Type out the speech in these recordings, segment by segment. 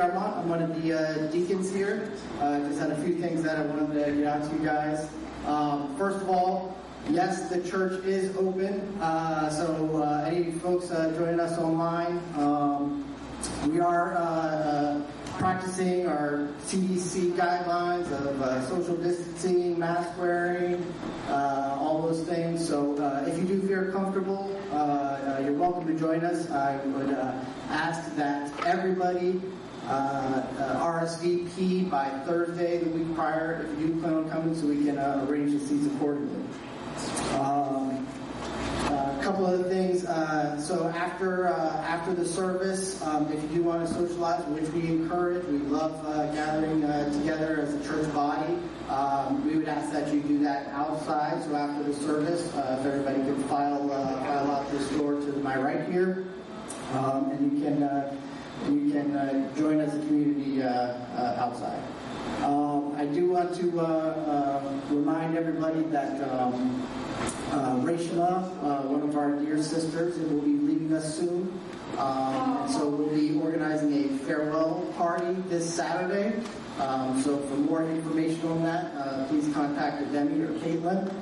Armont. I'm one of the uh, deacons here. Uh, just had a few things that I wanted to get out to you guys. Um, first of all, yes, the church is open. Uh, so uh, any folks uh, joining us online, um, we are uh, practicing our CDC guidelines of social distancing, mask wearing, all those things. So if you do feel comfortable, you're welcome to join us. I would ask that everybody RSVP by Thursday, the week prior, if you do plan on coming, so we can arrange the seats accordingly. Um, a couple other things. Uh, so after uh, after the service, um, if you do want to socialize, which we encourage, we love uh, gathering together as a church body. Um, we would ask that you do that outside. So after the service, if everybody could file file out this door to my right here, um, and you can you can join as a community outside. Um, I do want to uh, uh, remind everybody that um, uh, uh, one of our dear sisters, will be leaving us soon. Um, so we'll be organizing a farewell party this Saturday. Um, so for more information on that, uh, please contact Demi or Caitlin.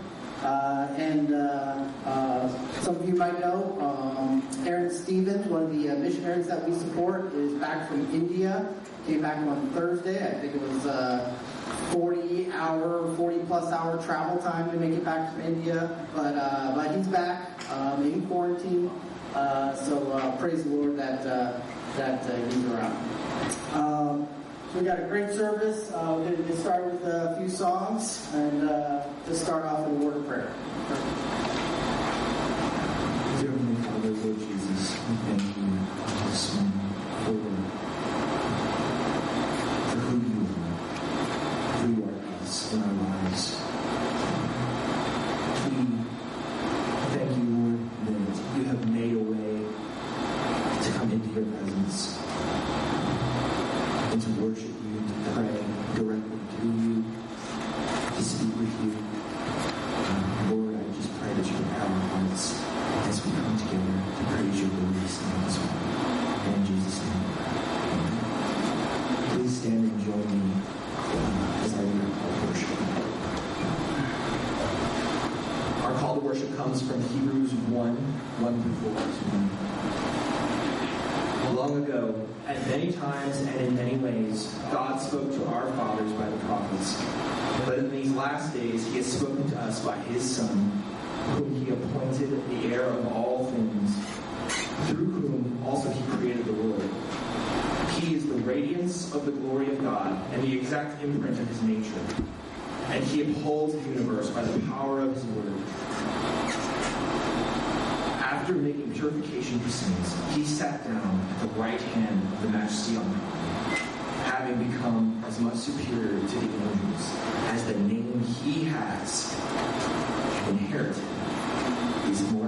Uh, and uh, uh, some of you might know um, Aaron Stevens, one of the uh, missionaries that we support, is back from India. Came back on Thursday. I think it was uh, 40 hour, 40 plus hour travel time to make it back from India. But uh, but he's back um, in quarantine. so praise the Lord that that he's around. Um, so we got a great service. Uh, we're going to start with a few songs and uh, just start off with a word of prayer. Dear Heavenly Father, Lord Jesus, we thank you this morning for, for who you are, who you are to us in our lives. We thank you, Lord, that you have made a way to come into your presence and to worship you, to pray directly to you, to speak with you. Um, Lord, I just pray that you empower our hearts as we come together to praise your glorious name as well. In Jesus' name. Amen. Please stand and join me uh, as I read our call to worship. Our call to worship comes from Hebrews 1, 1 through 4 long ago, at many times and in many ways, God spoke to our fathers by the prophets. But in these last days, he has spoken to us by his Son, whom he appointed the heir of all things, through whom also he created the world. He is the radiance of the glory of God and the exact imprint of his nature. And he upholds the universe by the power of his word after making purification for sins, he sat down at the right hand of the majesty on high, having become as much superior to the angels as the name he has inherited is more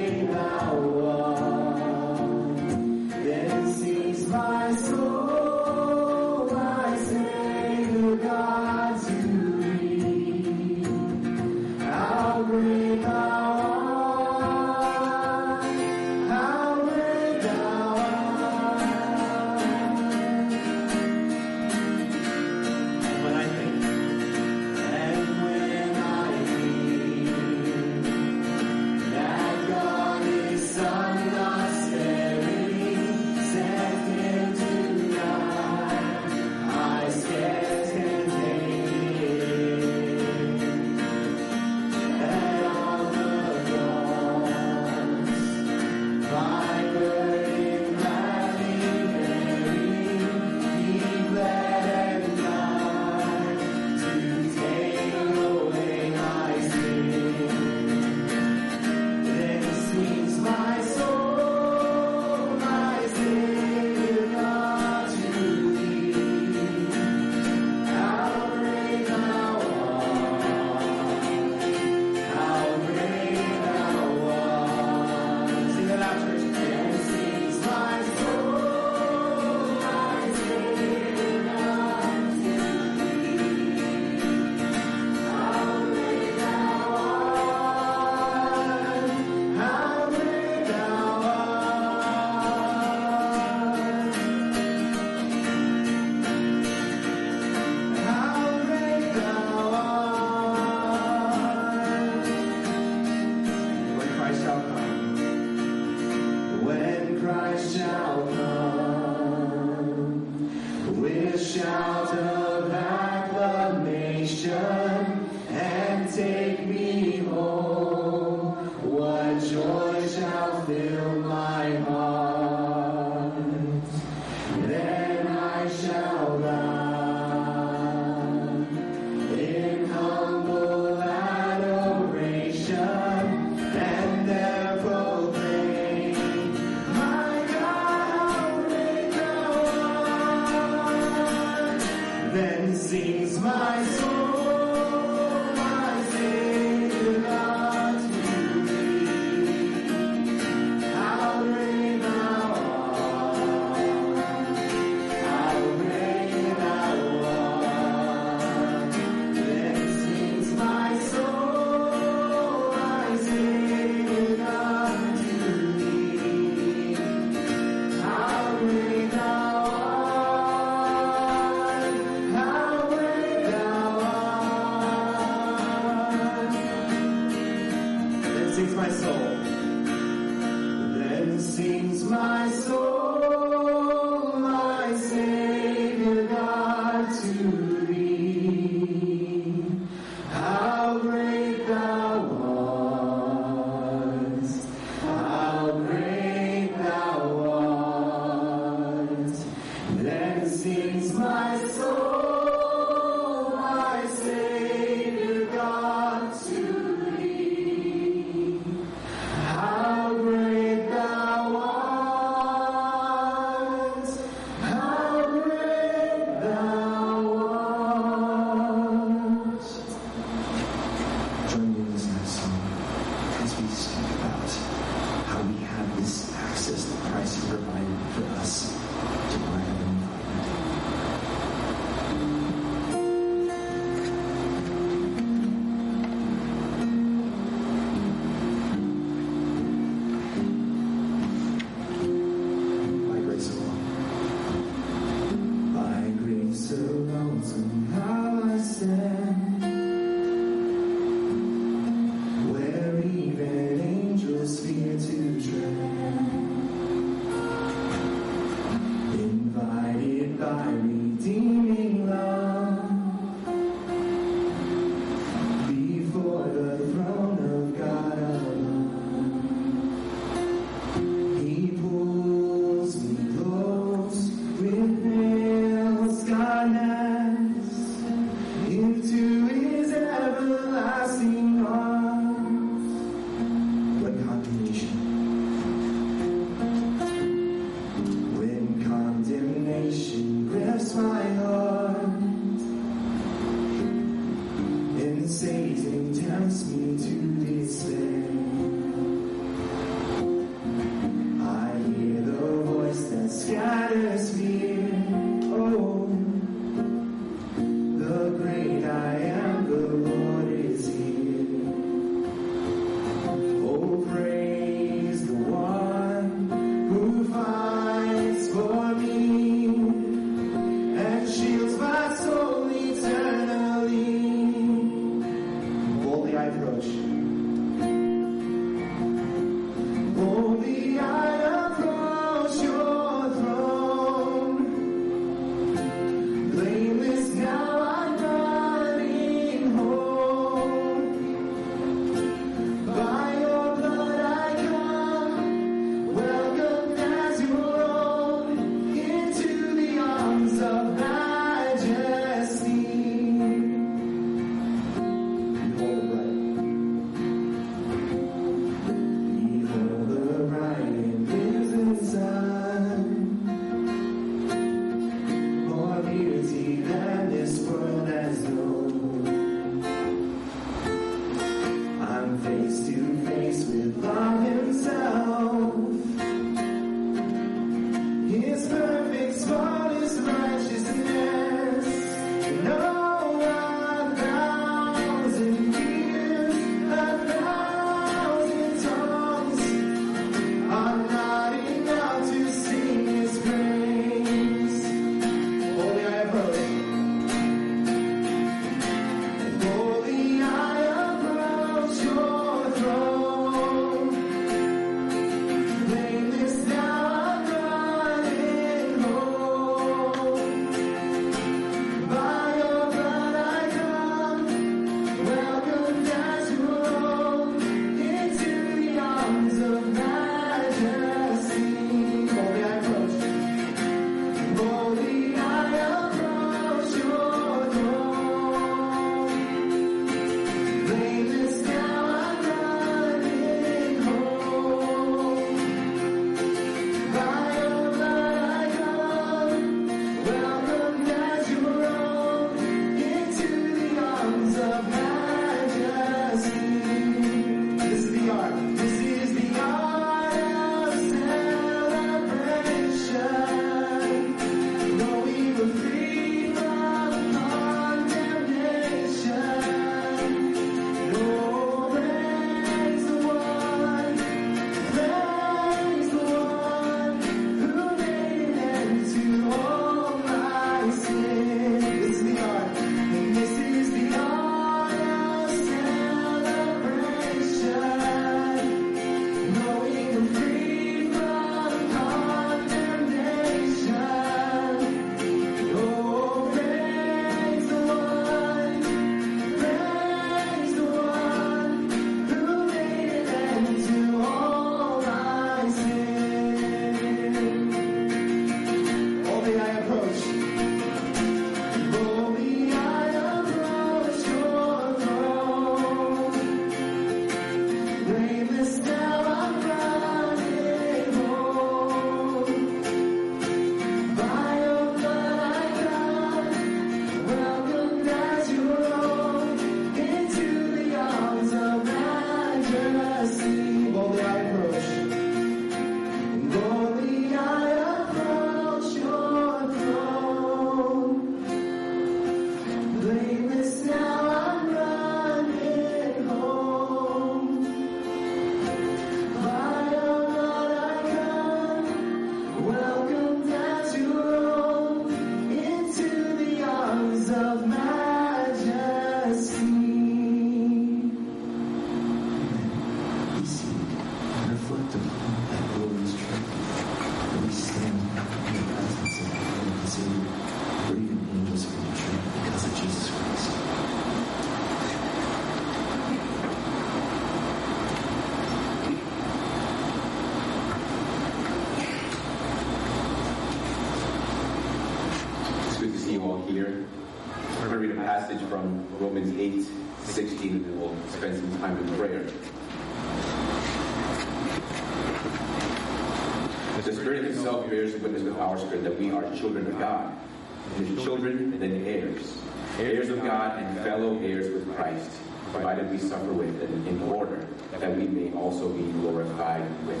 also be glorified with.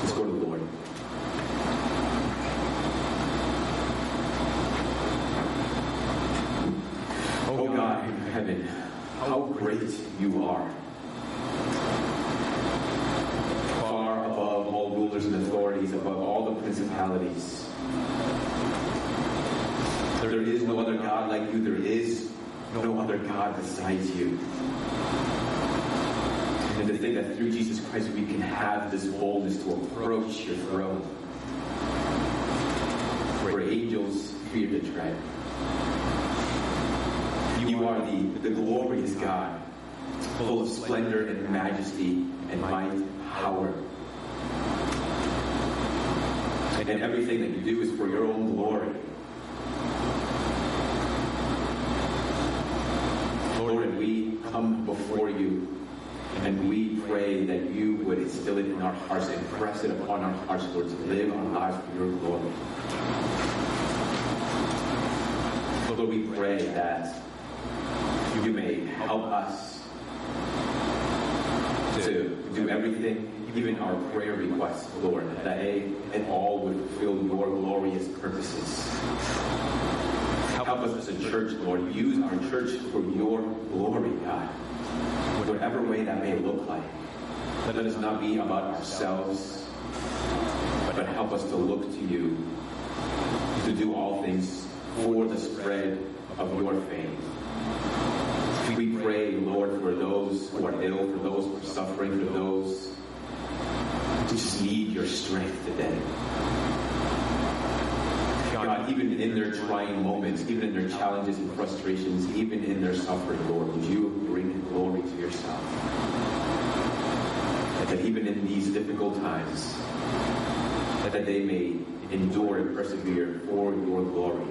Let's go to the Lord. Oh God in heaven, how great you are. Far above all rulers and authorities, above all the principalities. There is no other God like you. There is no other God besides you. And to think that through Jesus Christ we can have this boldness to approach your throne. Where angels fear to tread. You are the, the glorious God, full of splendor and majesty and might, power. And everything that you do is for your own glory. Lord, and we come before and we pray that you would instill it in our hearts, and impress it upon our hearts, Lord, to live our lives for your glory. Lord, we pray that you may help us to do everything, even our prayer requests, Lord, that they and all would fulfill your glorious purposes. Help us as a church, Lord. Use our church for your glory, God. Whatever way that may look like. Let us not be about ourselves, but help us to look to you to do all things for the spread of your fame. We pray, Lord, for those who are ill, for those who are suffering, for those who just need your strength today. Even in their trying moments, even in their challenges and frustrations, even in their suffering, Lord, would you bring glory to yourself? That even in these difficult times, that they may endure and persevere for your glory.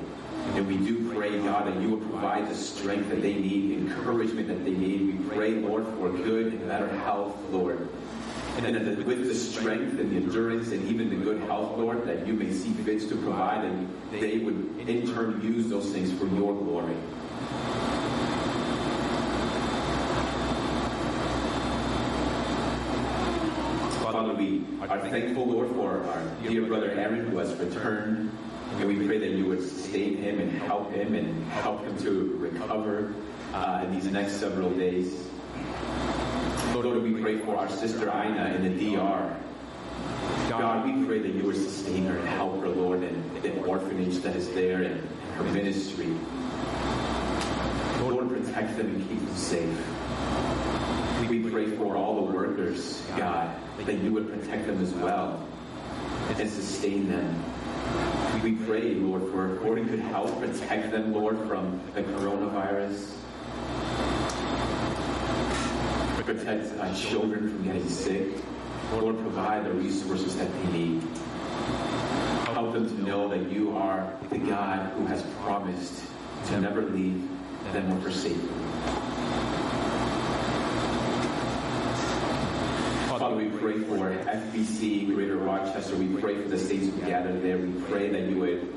And we do pray, God, that you will provide the strength that they need, encouragement that they need. We pray, Lord, for good and better health, Lord. And with the strength and the endurance and even the good health, Lord, that you may see fits to provide, and they would in turn use those things for your glory. Father, we are thankful, Lord, for our dear brother Aaron who has returned. And we pray that you would sustain him and help him and help him to recover uh, in these next several days. Lord, we pray for our sister Ina in the DR. God, we pray that you would sustain her and help her, Lord, in the orphanage that is there and her ministry. Lord, protect them and keep them safe. We pray for all the workers, God, that you would protect them as well and sustain them. We pray, Lord, for according to health, protect them, Lord, from the coronavirus. Protect our children from getting sick. Lord, provide the resources that they need. Help them to know that you are the God who has promised to never leave them or forsake them. Father, we pray for FBC Greater Rochester. We pray for the saints who gather there. We pray that you would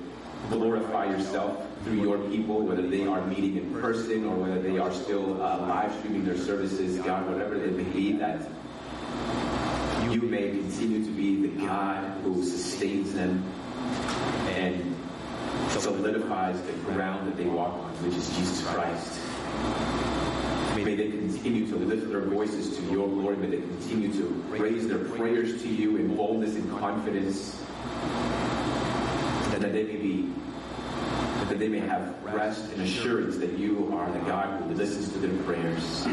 glorify yourself through your people, whether they are meeting in person or whether they are still uh, live streaming their services, God, whatever it may be, that you may continue to be the God who sustains them and solidifies the ground that they walk on, which is Jesus Christ. May they continue to lift their voices to your glory. May they continue to raise their prayers to you in boldness and confidence. That, they may be that they may have rest and assurance that you are the God who listens to their prayers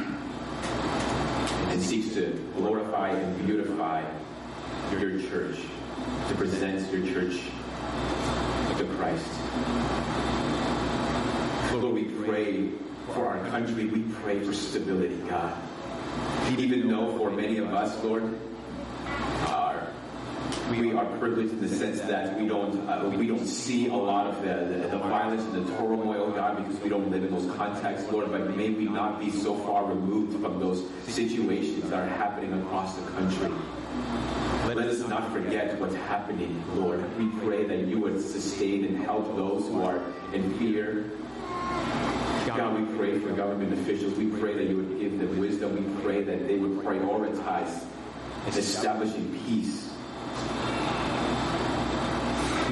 and seeks to glorify and beautify your church, to present your church to Christ. Lord, we pray for our country. We pray for stability, God. Even though for many of us, Lord, we are privileged in the sense that we don't uh, we don't see a lot of the, the, the violence and the turmoil, God, because we don't live in those contexts, Lord. But may we not be so far removed from those situations that are happening across the country. Let us not forget what's happening, Lord. We pray that you would sustain and help those who are in fear. God, we pray for government officials. We pray that you would give them wisdom. We pray that they would prioritize establishing peace.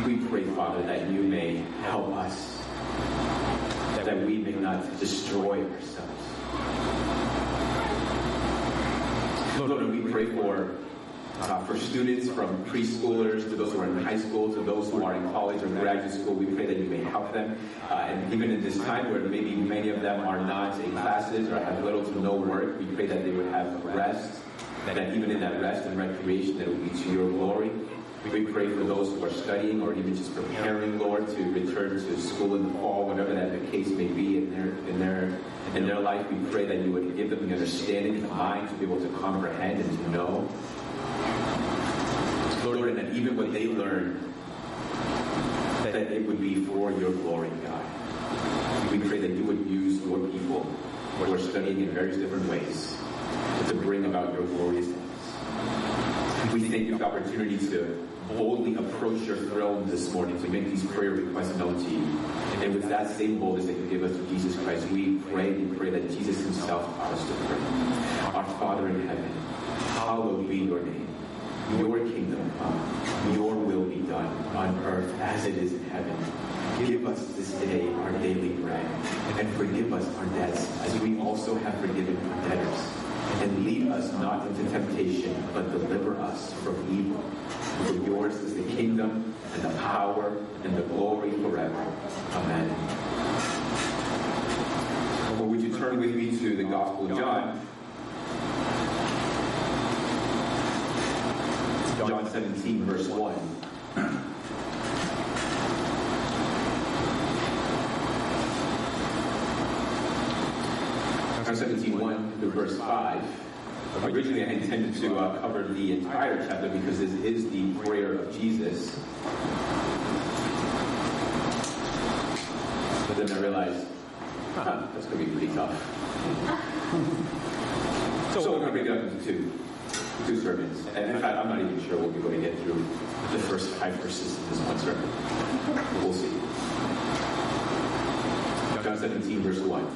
We pray, Father, that you may help us, that we may not destroy ourselves. Lord, we pray for uh, for students from preschoolers to those who are in high school to those who are in college or graduate school. We pray that you may help them. Uh, and even in this time where maybe many of them are not in classes or have little to no work, we pray that they would have rest, that even in that rest and recreation, that would be to your glory. We pray for those who are studying or even just preparing, Lord, to return to school in the fall, whatever that the case may be in their in their in their life. We pray that you would give them the understanding and the mind to be able to comprehend and to know. Lord, and that even what they learn, that it would be for your glory, God. We pray that you would use your people who are studying in various different ways to bring about your glorious things. We thank you for the opportunity to boldly approach your throne this morning to make these prayer requests known to you. And with that same boldness that you give us through Jesus Christ, we pray and pray that Jesus himself taught us to pray. Our Father in heaven, hallowed be your name. Your kingdom come. Your will be done on earth as it is in heaven. Give us this day our daily bread and forgive us our debts as we also have forgiven our debtors. And lead us not into temptation, but deliver us from evil. For yours is the kingdom and the power and the glory forever. Amen. Well, would you turn with me to the Gospel of John? John 17, verse 1. John 17, 1 to verse 5. Originally, I intended to uh, cover the entire chapter because this is the prayer of Jesus. But then I realized, huh, that's going to be pretty tough. So we're going to break it up into two, two sermons. And in fact, I'm not even sure we'll be going to get through the first five verses in this one sermon. But we'll see. John 17, verse 1.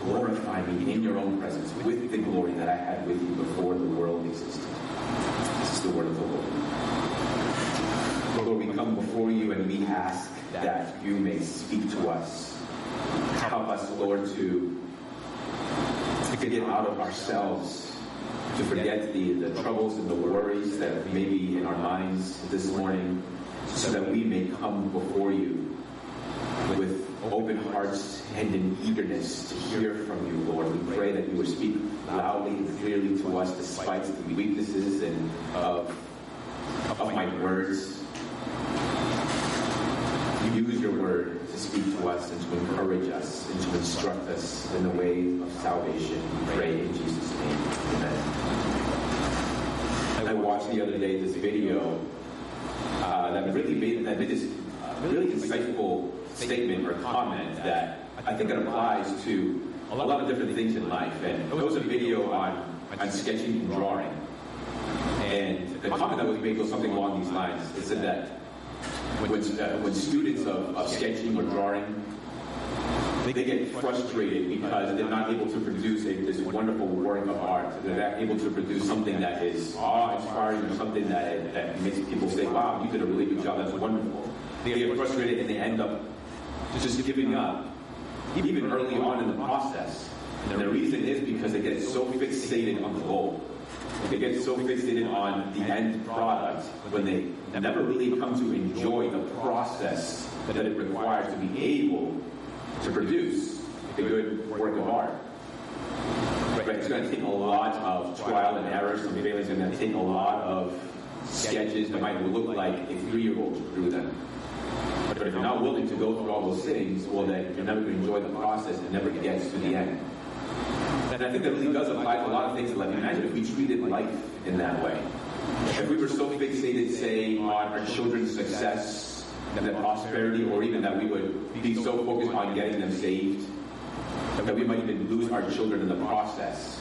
glorify me in your own presence with the glory that I had with you before the world existed. This is the word of the Lord. Lord, we come before you and we ask that you may speak to us. Help us, Lord, to, to get out of ourselves, to forget the, the troubles and the worries that may be in our minds this morning, so that we may come before you with open hearts and an eagerness to hear from you, Lord. We pray that you would speak loudly and clearly to us despite the weaknesses and of, of my words. You use your word to speak to us and to encourage us and to instruct us in the way of salvation. We pray in Jesus' name. Amen. I watched the other day this video uh, that really made that made this uh, really insightful statement or comment that I think it applies to a lot of different things in life. And it was a video on, on sketching and drawing. And the comment that was made was something along these lines. It said that when, uh, when students of, of sketching or drawing, they get frustrated because they're not able to produce a, this wonderful work of art. They're not able to produce something that is awe-inspiring or something that, that makes people say, wow, you did a really good job, that's wonderful. They get frustrated and they end up just giving up, even early on in the process. And the reason is because they get so fixated on the goal. they get so fixated on the end product when they never really come to enjoy the process that it requires to be able to produce a good work of art. Right? It's going to take a lot of trial and error. Some failures are going to take a lot of sketches that might look like a three-year-old drew them. But if you're not willing to go through all those things, well, then you're never going to enjoy the process and never gets to the end. And I think that really does apply to a lot of things in life. Imagine if we treated life in that way. If we were so fixated, say, on our children's success, and their prosperity, or even that we would be so focused on getting them saved, that we might even lose our children in the process.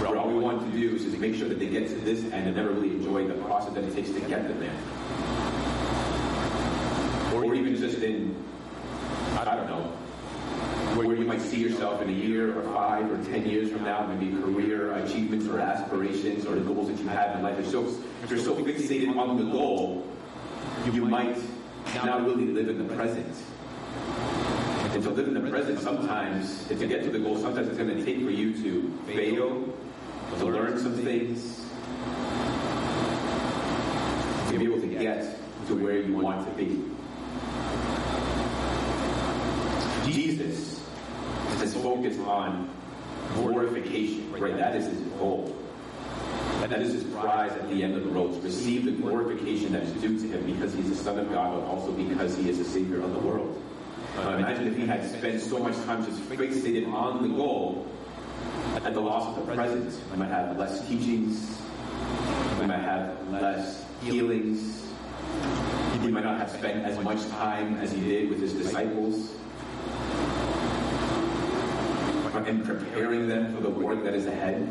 Where all we want to do is just make sure that they get to this end and never really enjoy the process that it takes to get them there. Or even just in, I don't know, where you might see yourself in a year or five or ten years from now, maybe career achievements or aspirations or the goals that you have in life. If you're so, you're so fixated on the goal, you might not really live in the present. And to live in the present, sometimes, if to get to the goal, sometimes it's going to take for you to fail, to learn some things, to be able to get to where you want to be. Jesus is focused on glorification, right? That is his goal. And That is his prize at the end of the road, to receive the glorification that is due to him because he's the Son of God, but also because he is the Savior of the world. Now imagine if he had spent so much time just fixated on the goal at the loss of the present. We might have less teachings, we might have less healings, he might not have spent as much time as he did with his disciples and preparing them for the work that is ahead.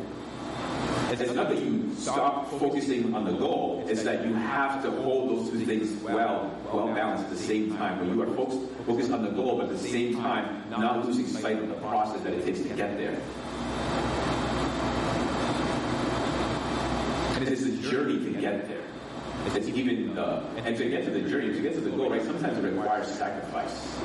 It's not that you stop focusing on the goal, it's that you have to hold those two things well, well balanced at the same time, where you are focused, focused on the goal, but at the same time, not losing sight of the process that it takes to get there. And it's a journey to get there. Even, uh, and to get to the journey, to get to the goal, right, sometimes it requires sacrifice.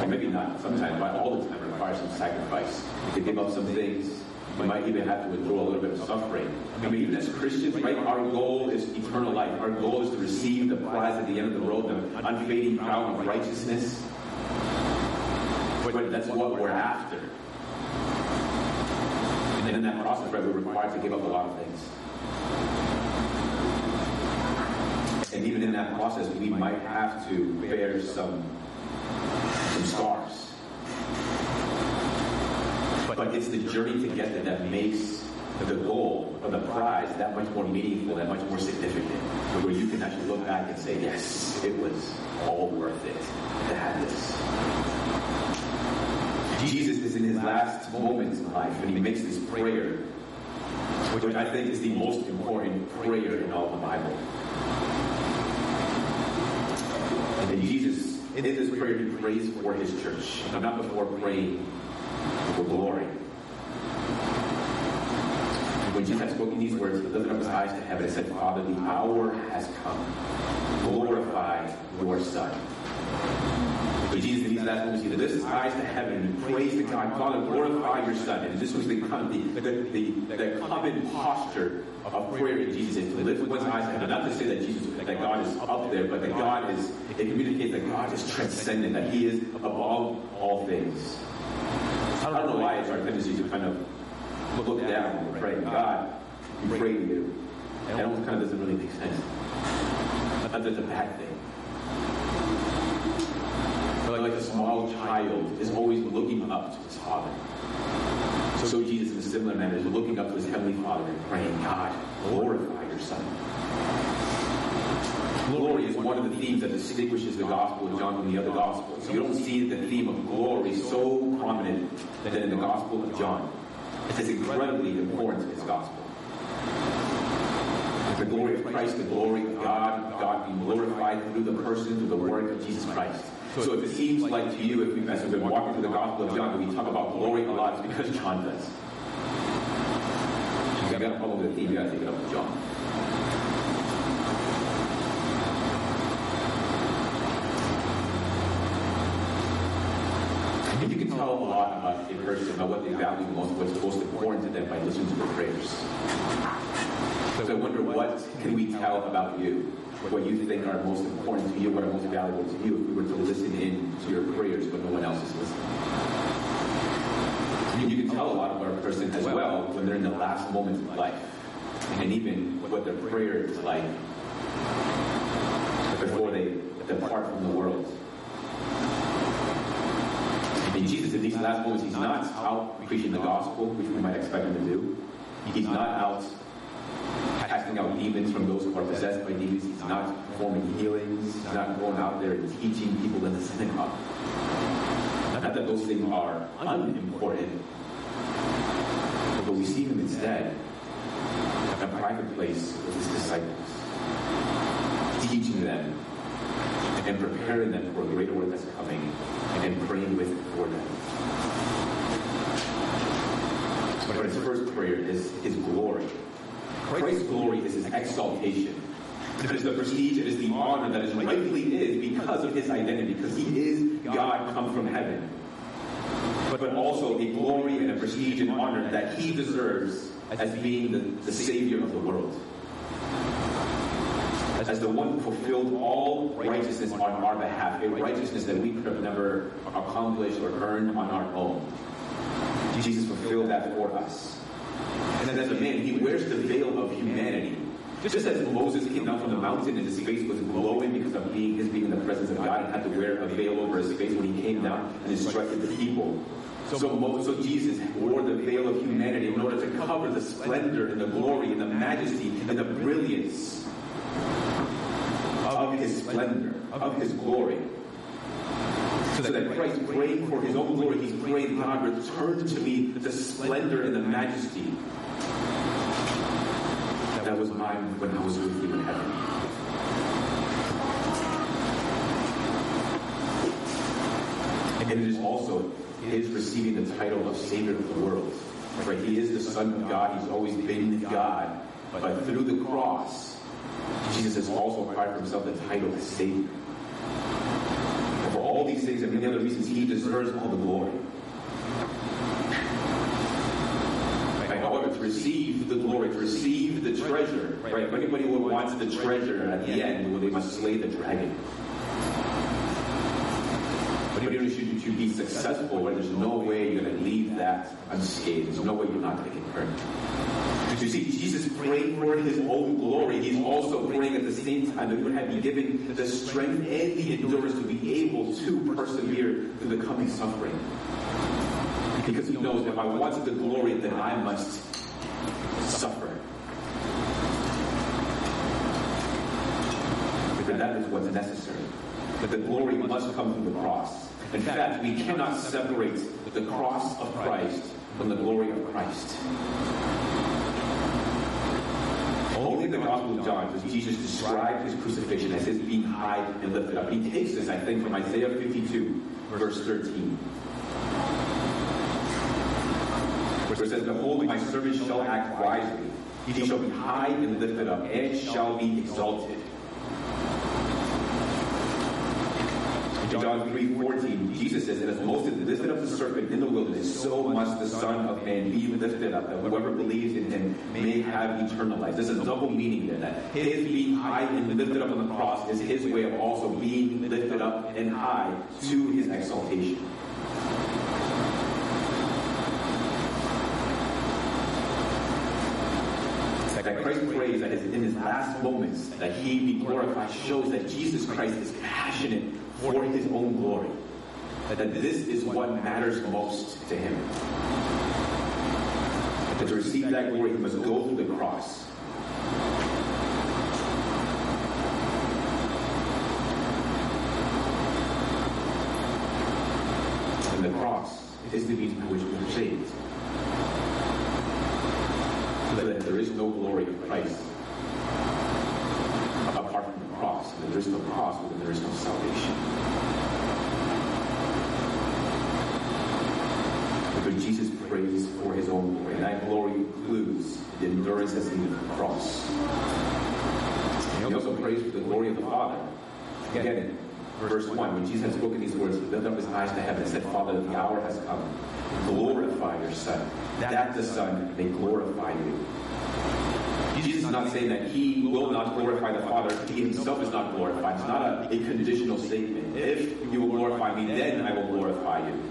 Or maybe not sometimes, but all the time it requires some sacrifice. To give up some things, we might even have to endure a little bit of suffering. I mean, even as Christians, right, our goal is eternal life. Our goal is to receive the prize at the end of the road, the unfading crown of righteousness. But that's what we're after. And in that process, right, we're required to give up a lot of things. And even in that process, we might have to bear some, some scars. But it's the journey to get there that makes the goal or the prize that much more meaningful, that much more significant. Where you can actually look back and say, yes, it was all worth it to have this. Jesus is in his last moments in life and he makes this prayer, which I think is the most important prayer in all the Bible. And Jesus, in this prayer, he prays for his church, not before praying for glory. When Jesus had spoken these words, he lifted up his eyes to heaven and said, Father, the hour has come. Glorify your Son. In these last moments, his eyes to heaven and he prays God, Father, glorify your Son. And this was the, the, the, the common posture of prayer in Jesus to lift one's eyes to heaven. Not to say that Jesus, that God is up there, but that God is, it communicates that God is transcendent, that he is above all things. I don't know why it's our tendency to kind of look down when we're. God, we pray to you. And it almost kind of doesn't really make sense. Not that a bad thing. But like a small child is always looking up to his father. So Jesus, in a similar manner, is looking up to his heavenly Father and praying, God, glorify your Son. Glory is one of the themes that distinguishes the Gospel of John from the other Gospels. You don't see the theme of glory so prominent than in the Gospel of John. It is incredibly important to his Gospel. The glory of Christ, the glory of God, God being glorified through the person, through the work of Jesus Christ. So if it seems like to you, if we, as we've been walking through the Gospel of John, we talk about glory a lot, it's because John does. If you got a problem with the theme, you got to take it up with John. And you can tell a lot about a person, about what they value most, what's most important to them by listening to their prayers. So I wonder what can we tell about you? What you think are most important to you, what are most valuable to you if we were to listen in to your prayers but no one else is listening. You, you can tell a lot about a person as well when they're in the last moments of life. And even what their prayer is like before they depart from the world. And Jesus, in these last moments, he's not out preaching the gospel, which we might expect him to do. He's not out casting out demons from those who are possessed by demons. He's not performing healings. He's not going out there and teaching people in the synagogue. Not that those things are unimportant, but we see him instead in a private place with his disciples, teaching them and preparing them for a greater work that's coming and praying with for them. But his first prayer is his glory. Christ's glory is his exaltation. It is the prestige, it is the honor that is rightfully his because of his identity, because he is God come from heaven. But, also a glory and a prestige and honor that he deserves as being the, the Savior of the world. As the one who fulfilled all righteousness on our behalf, a righteousness that we could have never accomplished or earned on our own. Jesus fulfilled that for us. And then as a man, he wears the veil of humanity. Just as Moses came down from the mountain and his face was glowing because of being his being in the presence of God and had to wear a veil over his face when he came down and instructed the people. So, Moses, so Jesus wore the veil of humanity in order to cover the splendor and the glory and the majesty and the brilliance of his splendor, of his glory. So that Christ praying for his own glory, he's praying, God, return to me the splendor and the majesty that was mine when I was with you in heaven. And it is also his receiving the title of Savior of the world. Right? He is the Son of God. He's always been God. But through the cross, Jesus has also acquired for himself the title of Savior. And for all these things and many other reasons, he deserves all the glory. However, to receive the glory, to receive the treasure, right? If anybody who wants the treasure at the end, well, they must slay the dragon. But even if you be successful, where there's no way you're going to leave that unscathed. There's no way you're not going to get hurt. You see, Jesus praying for his own glory. He's also praying at the same time that we would have be given the strength and the endurance to be able to persevere through the coming suffering. Because he knows if I wanted the glory, then I must suffer. Because that is what's necessary. That the glory must come through the cross. In fact, we cannot separate the cross of Christ from the glory of Christ. Only the Gospel of John does Jesus describe his crucifixion as his being high and lifted up. He takes this, I think, from Isaiah 52, verse 13. Where it says, Behold, my servant shall act wisely. He shall be high and lifted up, and shall be exalted. In John 3:14, Jesus says, And as Moses lifted up the serpent in the wilderness, so must the Son of Man be lifted up, that whoever believes in him may have eternal life. There's a double meaning there, that his being high and lifted up on the cross is his way of also being lifted up and high to his exaltation. that Christ prays that in his last moments that he be glorified shows that Jesus Christ is passionate for his own glory. That this is what matters most to him. That to receive that glory, he must go through the cross. And the cross is the means by which we are saved that there is no glory of Christ apart from the cross. And there is no cross, then there is no salvation. Because Jesus prays for his own glory, and that glory includes endurance that's needed the cross. He also prays for the glory of the Father. Again, verse 1, when Jesus had spoken these words, he lifted up his eyes to heaven and said, Father, the hour has come. Glorify your Son, that the Son may glorify you. Jesus is not saying that he will not glorify the Father. He himself is not glorified. It's not a, a conditional statement. If you will glorify me, then I will glorify you.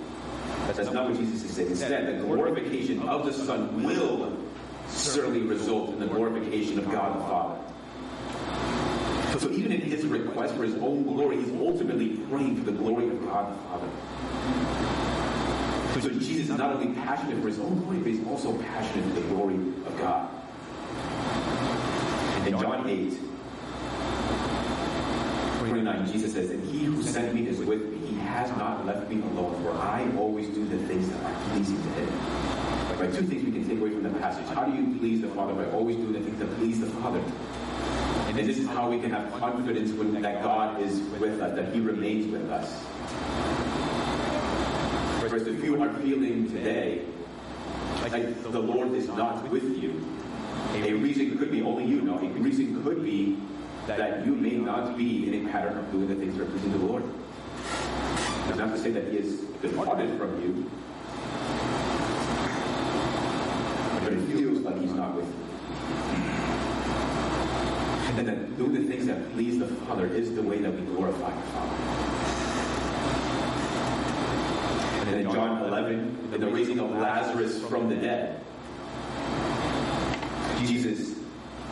That's not what Jesus is saying. Instead, the glorification of the Son will certainly result in the glorification of God the Father. So, so even in his request for his own glory, he's ultimately praying for the glory of God the Father. So, Jesus is not only passionate for his own glory, but he's also passionate for the glory of God. And In John 8, 29, Jesus says, And he who sent me is with me. He has not left me alone, for I always do the things that are pleasing to him. Right, two things we can take away from the passage. How do you please the Father? By always doing the things that please the Father. And this is how we can have confidence when, that God is with us, that He remains with us. Whereas if you are feeling today like the Lord is not with you, a reason could be only you know. A reason could be that you may not be in a pattern of doing the things that are pleasing the Lord. That's not to say that He is departed from you, but it feels like He's not with you. And that doing the things that please the Father is the way that we glorify the Father. And then in John 11, in the raising of Lazarus from the dead, Jesus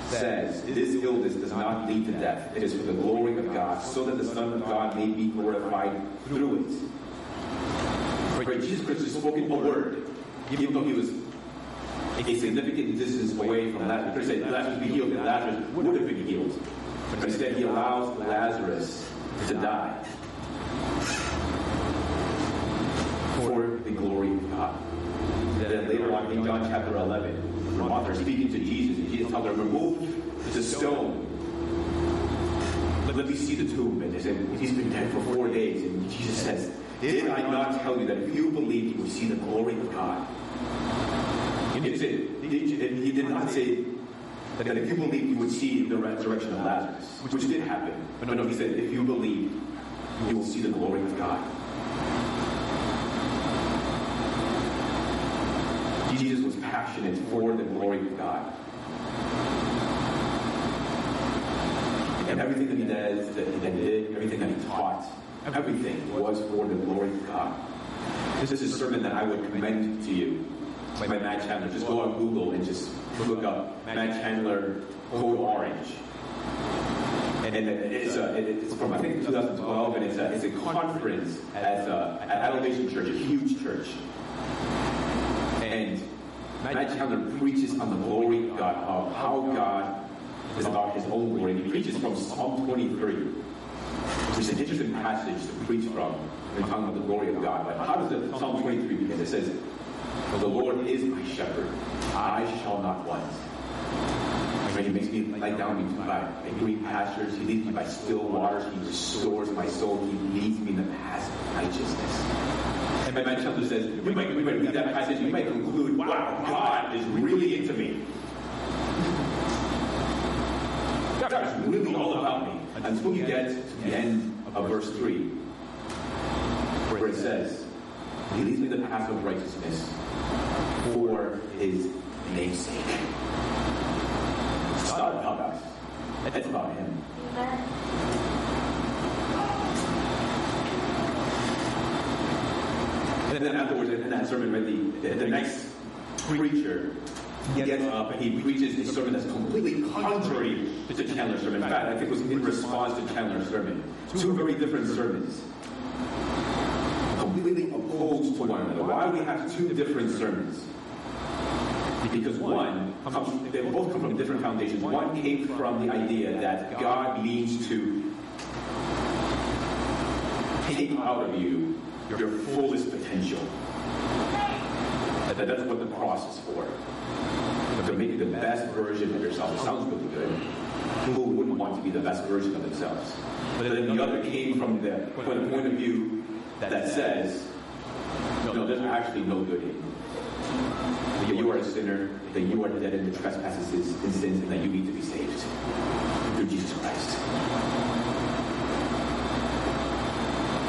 says, This illness does not lead to death. It is for the glory of God, so that the Son of God may be glorified through it. Right, Jesus Christ has spoken a word, even though he was a significant distance away from Lazarus. Have said Lazarus be healed, and Lazarus would have been healed. But instead, he allows Lazarus to die for the glory of God. Then later on in John chapter 11, Martha is speaking to Jesus, and Jesus tells her, Remove the stone. Let, me see the tomb. And they said, He's been dead for four days. And Jesus says, Did I not tell you that if you believe, you would see the glory of God? He did, he did not say that if you believe, you would see the resurrection of Lazarus, which did happen. But no, no, he said, if you believe, you will see the glory of God. Jesus was passionate for the glory of God. And everything that he that he did, everything that he taught, everything was for the glory of God. This is a sermon that I would commend to you by Matt Chandler. Just go on Google and just look up um, Matt Chandler Code Orange. And, and it's, it's from, I think, 2012, and it's a, it's a conference at, a, at Elevation Church, a huge church. And Matt Chandler preaches on the glory of God, of how God is about his own glory. And he preaches from Psalm 23, which is an interesting passage to preach from when talking about the glory of God. But how does the Psalm 23 begin? It says, For the Lord is my shepherd, I shall not want. He makes me lie down by green pastures. He leads me by still waters. He restores my soul. He leads me in the path of righteousness. And my man Chandler says, you might, you might read that passage, you might conclude, wow, God is really into me. God is really all about me. Until you get to the end of verse 3, where it says, He leads me in the path of righteousness for His name's sake. It's not about us. It's about Him. And then afterwards, in that sermon, the, the, the next preacher gets up and he preaches a sermon that's completely contrary to Chandler's sermon. In fact, I think it was in response to Chandler's sermon. Two very different sermons. Completely opposed to one another. Why do we have two different sermons? Because one, comes, they both come from different foundations. One came from the idea that God means to take out of you your fullest potential. That, that's what the cross is for. To make you the best version of yourself. It sounds really good. Who wouldn't want to be the best version of themselves? But then the other came from the, from the point of view that says, no, there's actually no good in you. That you are a sinner, that you are dead in the trespasses and sins, and that you need to be saved through Jesus Christ.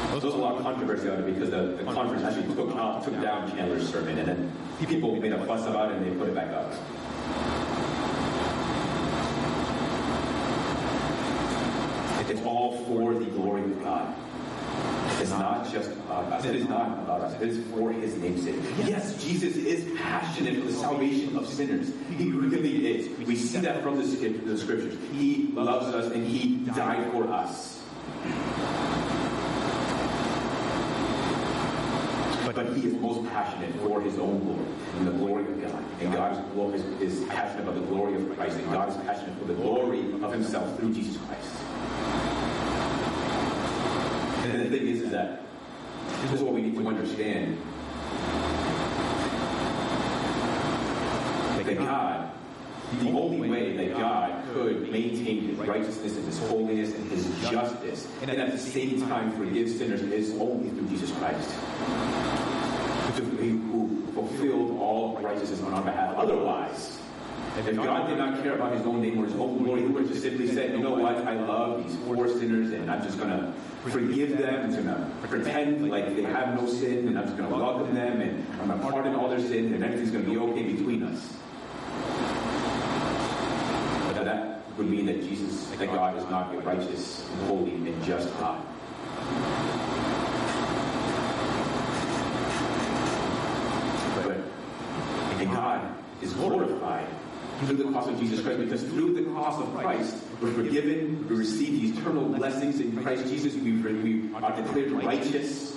There was a lot of controversy on it because the, the conference actually took, out, took down Chandler's sermon, and then people made a fuss about it and they put it back up. It's all for the glory of God. It's not just about us. It is not about us. It is for His name's sake. Yes, Jesus is passionate for the salvation of sinners. He really is. We see that from the, scriptures. He loves us and He died for us. But He is most passionate for His own glory and the glory of God. And God is, is, passionate about the glory of Christ. And God is passionate for the glory of Himself through Jesus Christ. And the is, that this is what we need to understand. That God, the only way that God could maintain his righteousness and his holiness and his justice, and at the same time forgive sinners, is only through Jesus Christ. Who fulfilled all righteousness on our behalf. Otherwise, if God did not care about his own name or his own glory, he would just simply said, you know what, I love these poor sinners and I'm just going to forgive them. I'm going to pretend like they have no sin and I'm just going to welcome them and I'm going to pardon all their sin and everything's going to be okay between us. But that would mean that Jesus, that God is not a righteous holy and just God. But and God is glorified through the cross of Jesus Christ because through the cross of Christ we're forgiven, we receive the eternal blessings in Christ Jesus, we, we are declared righteous.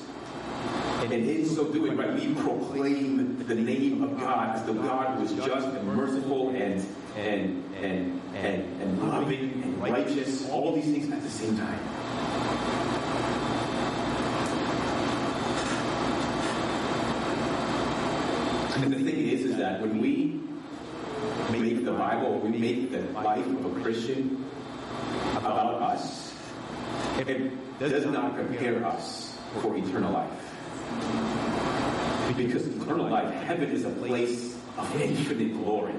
And in so doing, right, we proclaim the name of God as the God who is just and merciful and and and and, and loving and righteous, all these things at the same time. And the thing is, is that when we Bible, we make the life of a Christian about us, it does not prepare us for eternal life. Because eternal life, heaven is a place of infinite glory.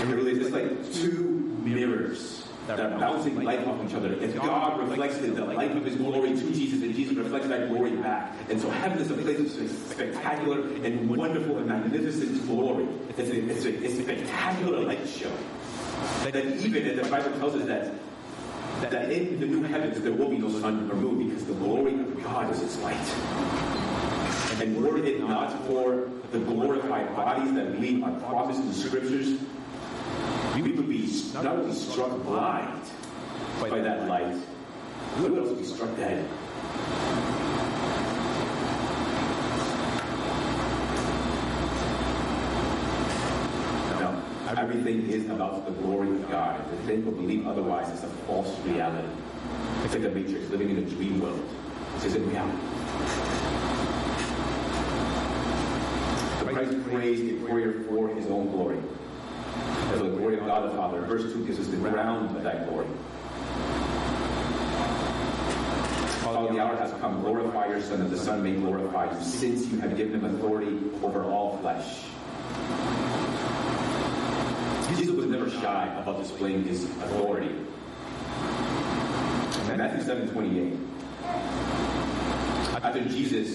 It really is. Like two mirrors that are bouncing light off each other. If God reflects the light of His glory to Jesus, and Jesus reflects that glory back. And so heaven is a place of spectacular and wonderful and magnificent glory. It's a, it's a, it's a spectacular light show. That even, and the Bible tells us that that in the new heavens there will be no sun or moon because the glory of God is its light. And were it not for the glorified bodies that we are promised in the scriptures, we would not only struck blind by that light, would also be struck dead. Now, everything is about the glory of God. You think or believe otherwise, it's a false reality. It's like a matrix, living in a dream world. This isn't reality. Christ prays a prayer for his own glory as the glory of God the Father. Verse 2 gives us the ground of that glory. Father, the hour has come. Glorify your Son, that the Son may glorify you, since you have given him authority over all flesh. Jesus was never shy about displaying his authority. In Matthew 7 28, after Jesus